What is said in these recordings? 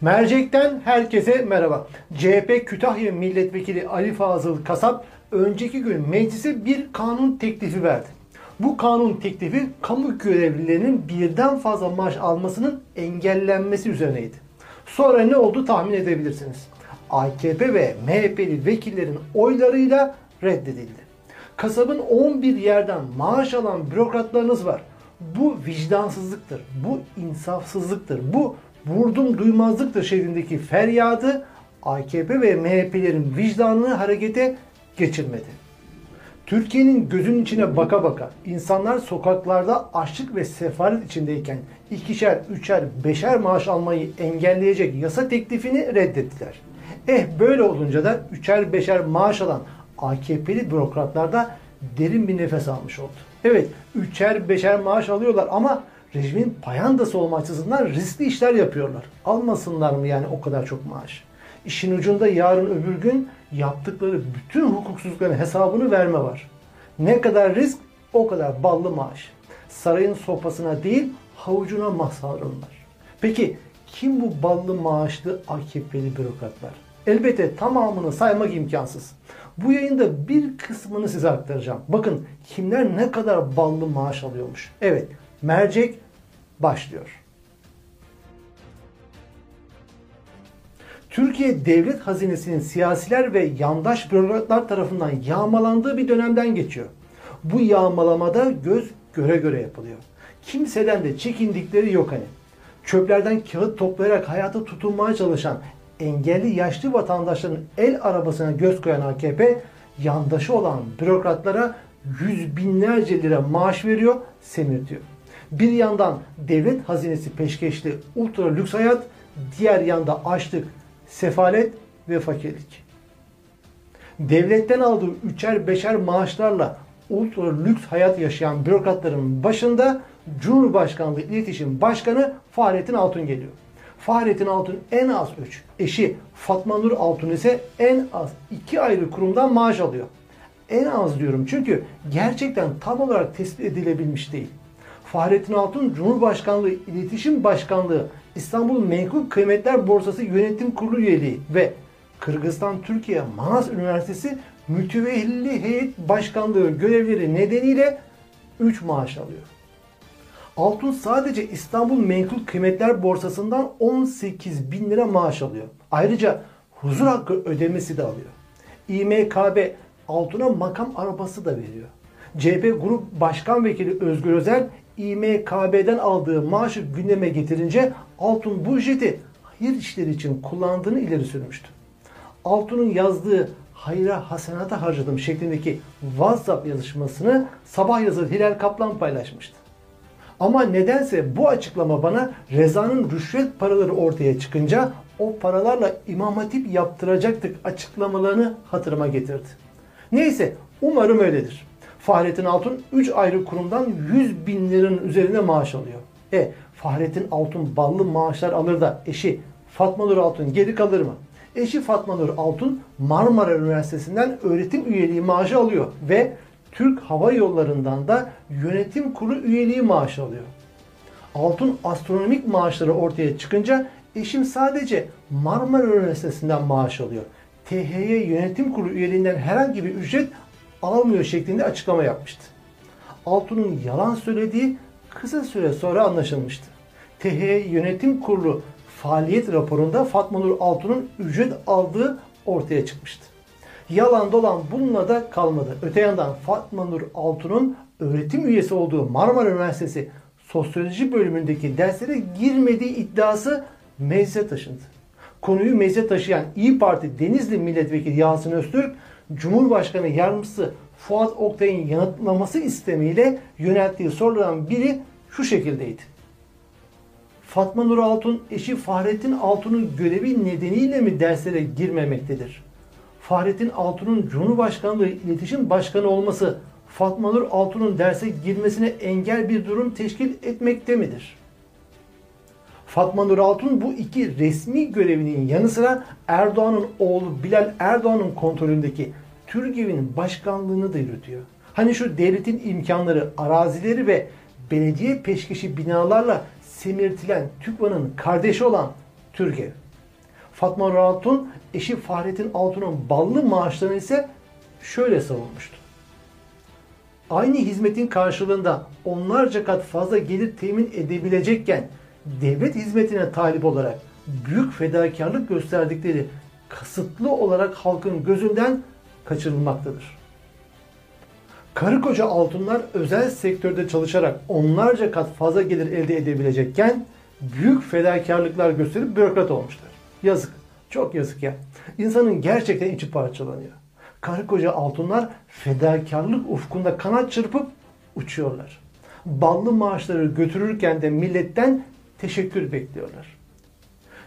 Mercek'ten herkese merhaba. CHP Kütahya Milletvekili Ali Fazıl Kasap önceki gün meclise bir kanun teklifi verdi. Bu kanun teklifi kamu görevlilerinin birden fazla maaş almasının engellenmesi üzerineydi. Sonra ne oldu tahmin edebilirsiniz. AKP ve MHP'li vekillerin oylarıyla reddedildi. Kasabın 11 yerden maaş alan bürokratlarınız var. Bu vicdansızlıktır, bu insafsızlıktır, bu vurdum duymazlıktır şeklindeki feryadı AKP ve MHP'lerin vicdanını harekete geçirmedi. Türkiye'nin gözünün içine baka baka insanlar sokaklarda açlık ve sefalet içindeyken ikişer, üçer, beşer maaş almayı engelleyecek yasa teklifini reddettiler. Eh böyle olunca da üçer beşer maaş alan AKP'li bürokratlar da derin bir nefes almış oldu. Evet üçer beşer maaş alıyorlar ama rejimin payandası olma açısından riskli işler yapıyorlar. Almasınlar mı yani o kadar çok maaş? İşin ucunda yarın öbür gün yaptıkları bütün hukuksuzlukların hesabını verme var. Ne kadar risk o kadar ballı maaş. Sarayın sopasına değil havucuna mahsarınlar. Peki kim bu ballı maaşlı AKP'li bürokratlar? Elbette tamamını saymak imkansız. Bu yayında bir kısmını size aktaracağım. Bakın kimler ne kadar ballı maaş alıyormuş. Evet, mercek başlıyor. Türkiye devlet hazinesinin siyasiler ve yandaş bürokratlar tarafından yağmalandığı bir dönemden geçiyor. Bu yağmalamada göz göre göre yapılıyor. Kimseden de çekindikleri yok hani. Çöplerden kağıt toplayarak hayata tutunmaya çalışan engelli yaşlı vatandaşların el arabasına göz koyan AKP yandaşı olan bürokratlara yüz binlerce lira maaş veriyor, semirtiyor. Bir yandan devlet hazinesi peşkeşli ultra lüks hayat, diğer yanda açlık, sefalet ve fakirlik. Devletten aldığı üçer beşer maaşlarla ultra lüks hayat yaşayan bürokratların başında Cumhurbaşkanlığı İletişim Başkanı Fahrettin Altun geliyor. Fahrettin Altun en az 3, eşi Fatma Nur Altun ise en az 2 ayrı kurumdan maaş alıyor. En az diyorum çünkü gerçekten tam olarak tespit edilebilmiş değil. Fahrettin Altun Cumhurbaşkanlığı İletişim Başkanlığı İstanbul Menkul Kıymetler Borsası Yönetim Kurulu üyeliği ve Kırgızistan Türkiye Manas Üniversitesi Mütevelli Heyet Başkanlığı görevleri nedeniyle 3 maaş alıyor. Altun sadece İstanbul Menkul Kıymetler Borsası'ndan 18 bin lira maaş alıyor. Ayrıca huzur hakkı ödemesi de alıyor. İMKB Altun'a makam arabası da veriyor. CHP Grup Başkan Vekili Özgür Özel İMKB'den aldığı maaşı gündeme getirince Altun bu ücreti hayır işleri için kullandığını ileri sürmüştü. Altun'un yazdığı hayra hasenata harcadım şeklindeki WhatsApp yazışmasını sabah yazarı Hilal Kaplan paylaşmıştı. Ama nedense bu açıklama bana Reza'nın rüşvet paraları ortaya çıkınca o paralarla imam hatip yaptıracaktık açıklamalarını hatırıma getirdi. Neyse umarım öyledir. Fahrettin Altun 3 ayrı kurumdan 100 bin liranın üzerine maaş alıyor. E Fahrettin Altun ballı maaşlar alır da eşi Fatma Nur Altun geri kalır mı? Eşi Fatma Nur Altun Marmara Üniversitesi'nden öğretim üyeliği maaşı alıyor ve Türk Hava Yolları'ndan da yönetim kurulu üyeliği maaşı alıyor. Altun astronomik maaşları ortaya çıkınca eşim sadece Marmara Üniversitesi'nden maaş alıyor. THY yönetim kurulu üyeliğinden herhangi bir ücret alamıyor şeklinde açıklama yapmıştı. Altun'un yalan söylediği kısa süre sonra anlaşılmıştı. THY yönetim kurulu faaliyet raporunda Fatma Nur Altun'un ücret aldığı ortaya çıkmıştı. Yalan dolan bununla da kalmadı. Öte yandan Fatma Nur Altun'un öğretim üyesi olduğu Marmara Üniversitesi Sosyoloji bölümündeki derslere girmediği iddiası meclise taşındı. Konuyu meclise taşıyan İyi Parti Denizli Milletvekili Yasin Öztürk, Cumhurbaşkanı Yardımcısı Fuat Oktay'ın yanıtlaması istemiyle yönelttiği sorulardan biri şu şekildeydi. Fatma Nur Altun eşi Fahrettin Altun'un görevi nedeniyle mi derslere girmemektedir? Fahrettin Altun'un Cumhurbaşkanlığı İletişim Başkanı olması Fatma Nur Altun'un derse girmesine engel bir durum teşkil etmekte midir? Fatma Nur Altun bu iki resmi görevinin yanı sıra Erdoğan'ın oğlu Bilal Erdoğan'ın kontrolündeki TÜRGEV'in başkanlığını da yürütüyor. Hani şu devletin imkanları, arazileri ve belediye peşkeşi binalarla semirtilen TÜKVA'nın kardeşi olan TÜRGEV. Fatma Nur Altun, eşi Fahrettin Altun'un ballı maaşlarını ise şöyle savunmuştu. Aynı hizmetin karşılığında onlarca kat fazla gelir temin edebilecekken devlet hizmetine talip olarak büyük fedakarlık gösterdikleri kasıtlı olarak halkın gözünden kaçırılmaktadır. Karı koca altunlar özel sektörde çalışarak onlarca kat fazla gelir elde edebilecekken büyük fedakarlıklar gösterip bürokrat olmuşlar. Yazık. Çok yazık ya. İnsanın gerçekten içi parçalanıyor. Karı koca altunlar fedakarlık ufkunda kanat çırpıp uçuyorlar. Ballı maaşları götürürken de milletten teşekkür bekliyorlar.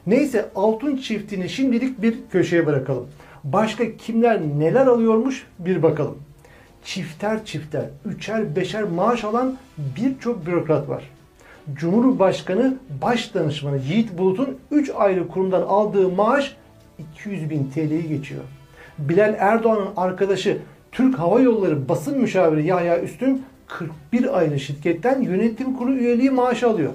Neyse altın çiftini şimdilik bir köşeye bırakalım. Başka kimler neler alıyormuş bir bakalım. Çifter çifter, üçer beşer maaş alan birçok bürokrat var. Cumhurbaşkanı Baş Danışmanı Yiğit Bulut'un 3 ayrı kurumdan aldığı maaş 200 bin TL'yi geçiyor. Bilal Erdoğan'ın arkadaşı Türk Hava Yolları basın müşaviri Yahya Üstün 41 ayrı şirketten yönetim kurulu üyeliği maaşı alıyor.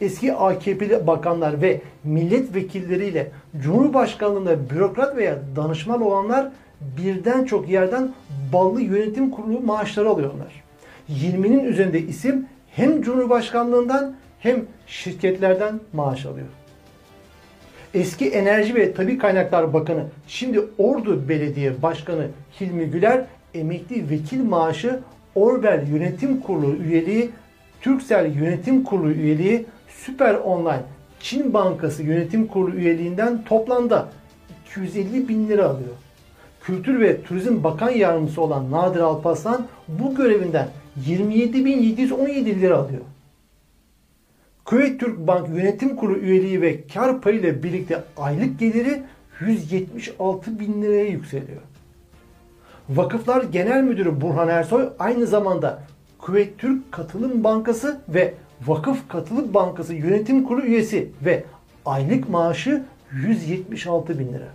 Eski AKP'li bakanlar ve milletvekilleriyle Cumhurbaşkanlığında bürokrat veya danışman olanlar birden çok yerden ballı yönetim kurulu maaşları alıyorlar. 20'nin üzerinde isim hem Cumhurbaşkanlığından hem şirketlerden maaş alıyor. Eski Enerji ve Tabi Kaynaklar Bakanı, şimdi Ordu Belediye Başkanı Hilmi Güler emekli vekil maaşı Orbel Yönetim Kurulu üyeliği, Türksel Yönetim Kurulu üyeliği, Süper Online Çin Bankası Yönetim Kurulu üyeliğinden toplamda 250 bin lira alıyor. Kültür ve Turizm Bakan Yardımcısı olan Nadir Alparslan bu görevinden 27.717 lira alıyor. Kuveyt Türk Bank Yönetim Kurulu üyeliği ve kar payı ile birlikte aylık geliri 176 bin liraya yükseliyor. Vakıflar Genel Müdürü Burhan Ersoy aynı zamanda Kuveyt Türk Katılım Bankası ve Vakıf Katılım Bankası Yönetim Kurulu üyesi ve aylık maaşı 176 bin lira.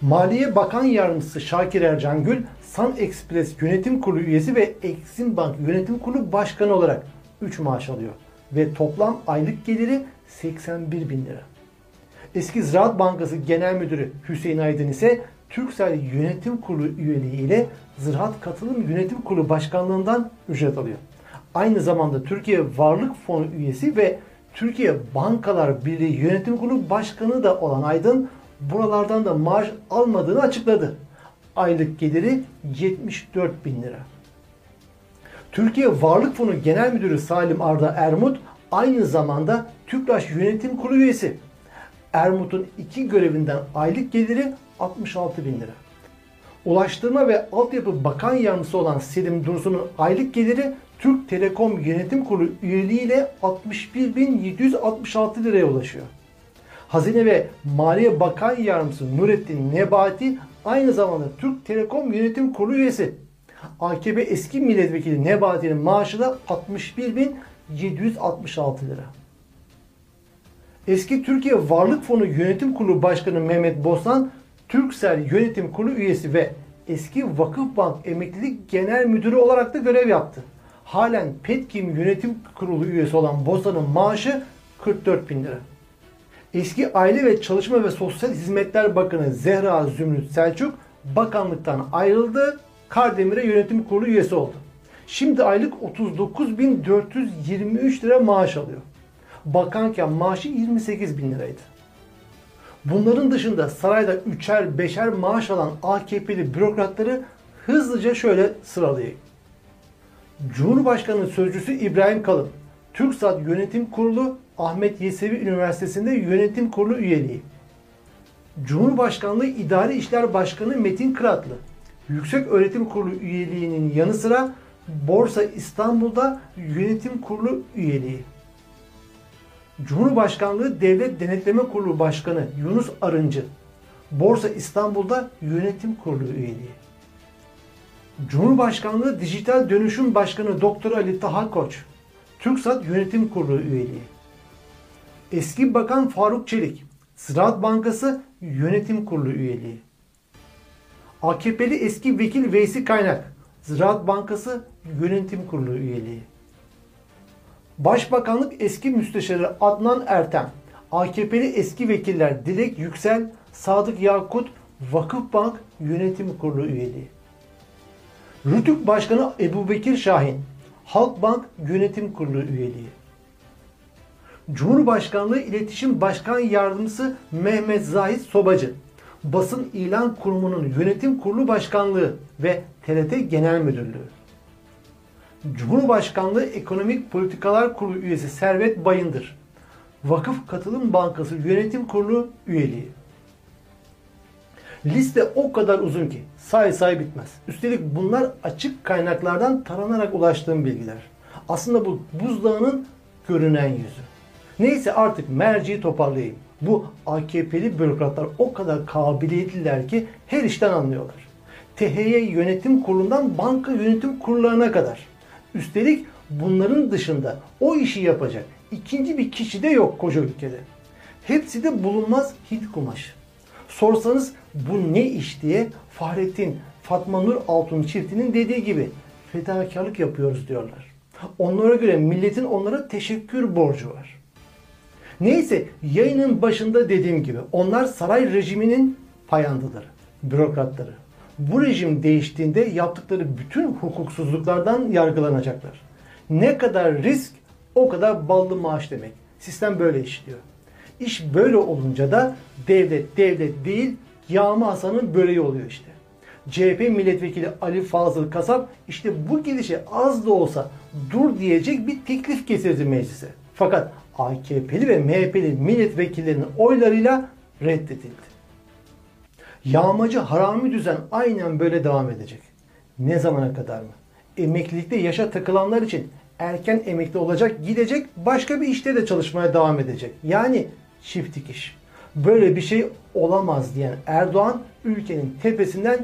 Maliye Bakan Yardımcısı Şakir Ercangül, Sun Express Yönetim Kurulu üyesi ve Exim Bank Yönetim Kurulu Başkanı olarak 3 maaş alıyor. Ve toplam aylık geliri 81 bin lira. Eski Ziraat Bankası Genel Müdürü Hüseyin Aydın ise Türksel Yönetim Kurulu üyeliği ile Ziraat Katılım Yönetim Kurulu Başkanlığından ücret alıyor. Aynı zamanda Türkiye Varlık Fonu üyesi ve Türkiye Bankalar Birliği Yönetim Kurulu Başkanı da olan Aydın buralardan da maaş almadığını açıkladı. Aylık geliri 74 bin lira. Türkiye Varlık Fonu Genel Müdürü Salim Arda Ermut aynı zamanda TÜKRAŞ Yönetim Kurulu üyesi. Ermut'un iki görevinden aylık geliri 66 bin lira. Ulaştırma ve Altyapı Bakan Yardımcısı olan Selim Dursun'un aylık geliri Türk Telekom Yönetim Kurulu üyeliğiyle 61.766 liraya ulaşıyor. Hazine ve Maliye Bakan Yardımcısı Nurettin Nebati aynı zamanda Türk Telekom Yönetim Kurulu üyesi. AKP eski milletvekili Nebati'nin maaşı da 61.766 lira. Eski Türkiye Varlık Fonu Yönetim Kurulu Başkanı Mehmet Bostan, Türksel Yönetim Kurulu üyesi ve eski Vakıfbank Emeklilik Genel Müdürü olarak da görev yaptı. Halen Petkim Yönetim Kurulu üyesi olan Bostan'ın maaşı 44 bin lira. Eski Aile ve Çalışma ve Sosyal Hizmetler Bakanı Zehra Zümrüt Selçuk bakanlıktan ayrıldı. Kardemir'e yönetim kurulu üyesi oldu. Şimdi aylık 39.423 lira maaş alıyor. Bakanken maaşı 28 bin liraydı. Bunların dışında sarayda üçer beşer maaş alan AKP'li bürokratları hızlıca şöyle sıralayayım. Cumhurbaşkanı Sözcüsü İbrahim Kalın, TürkSat Yönetim Kurulu Ahmet Yesevi Üniversitesi'nde yönetim kurulu üyeliği. Cumhurbaşkanlığı İdari İşler Başkanı Metin Kıratlı, Yüksek Öğretim Kurulu üyeliğinin yanı sıra Borsa İstanbul'da yönetim kurulu üyeliği. Cumhurbaşkanlığı Devlet Denetleme Kurulu Başkanı Yunus Arıncı, Borsa İstanbul'da yönetim kurulu üyeliği. Cumhurbaşkanlığı Dijital Dönüşüm Başkanı Doktor Ali Taha Koç, TürkSat Yönetim Kurulu üyeliği. Eski Bakan Faruk Çelik, Ziraat Bankası Yönetim Kurulu üyeliği. AKP'li eski vekil Veysi Kaynak, Ziraat Bankası Yönetim Kurulu üyeliği. Başbakanlık eski müsteşarı Adnan Ertem, AKP'li eski vekiller Dilek Yüksel, Sadık Yakut, Vakıfbank Yönetim Kurulu üyeliği. Rütük Başkanı Ebu Bekir Şahin, Halkbank Yönetim Kurulu üyeliği. Cumhurbaşkanlığı İletişim Başkan Yardımcısı Mehmet Zahit Sobacı, Basın İlan Kurumu'nun Yönetim Kurulu Başkanlığı ve TRT Genel Müdürlüğü. Cumhurbaşkanlığı Ekonomik Politikalar Kurulu üyesi Servet Bayındır. Vakıf Katılım Bankası Yönetim Kurulu üyeliği. Liste o kadar uzun ki say say bitmez. Üstelik bunlar açık kaynaklardan taranarak ulaştığım bilgiler. Aslında bu buzdağının görünen yüzü. Neyse artık merciyi toparlayayım. Bu AKP'li bürokratlar o kadar kabiliyetliler ki her işten anlıyorlar. THY yönetim kurulundan banka yönetim kurullarına kadar. Üstelik bunların dışında o işi yapacak ikinci bir kişi de yok koca ülkede. Hepsi de bulunmaz Hint kumaşı. Sorsanız bu ne iş diye Fahrettin Fatma Nur Altun çiftinin dediği gibi fedakarlık yapıyoruz diyorlar. Onlara göre milletin onlara teşekkür borcu var. Neyse yayının başında dediğim gibi onlar saray rejiminin payandıları, bürokratları. Bu rejim değiştiğinde yaptıkları bütün hukuksuzluklardan yargılanacaklar. Ne kadar risk o kadar ballı maaş demek. Sistem böyle işliyor. İş böyle olunca da devlet devlet değil Yağma Hasan'ın böreği oluyor işte. CHP milletvekili Ali Fazıl Kasap işte bu gidişe az da olsa dur diyecek bir teklif getirdi meclise. Fakat AKP'li ve MHP'li milletvekillerinin oylarıyla reddedildi. Yağmacı harami düzen aynen böyle devam edecek. Ne zamana kadar mı? Emeklilikte yaşa takılanlar için erken emekli olacak, gidecek, başka bir işte de çalışmaya devam edecek. Yani çift dikiş. Böyle bir şey olamaz diyen Erdoğan ülkenin tepesinden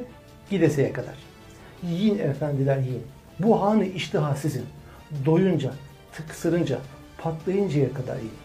gideseye kadar. Yiyin efendiler yiyin. Bu hanı iştiha sizin. Doyunca, tıksırınca, patlayıncaya kadar yiyin.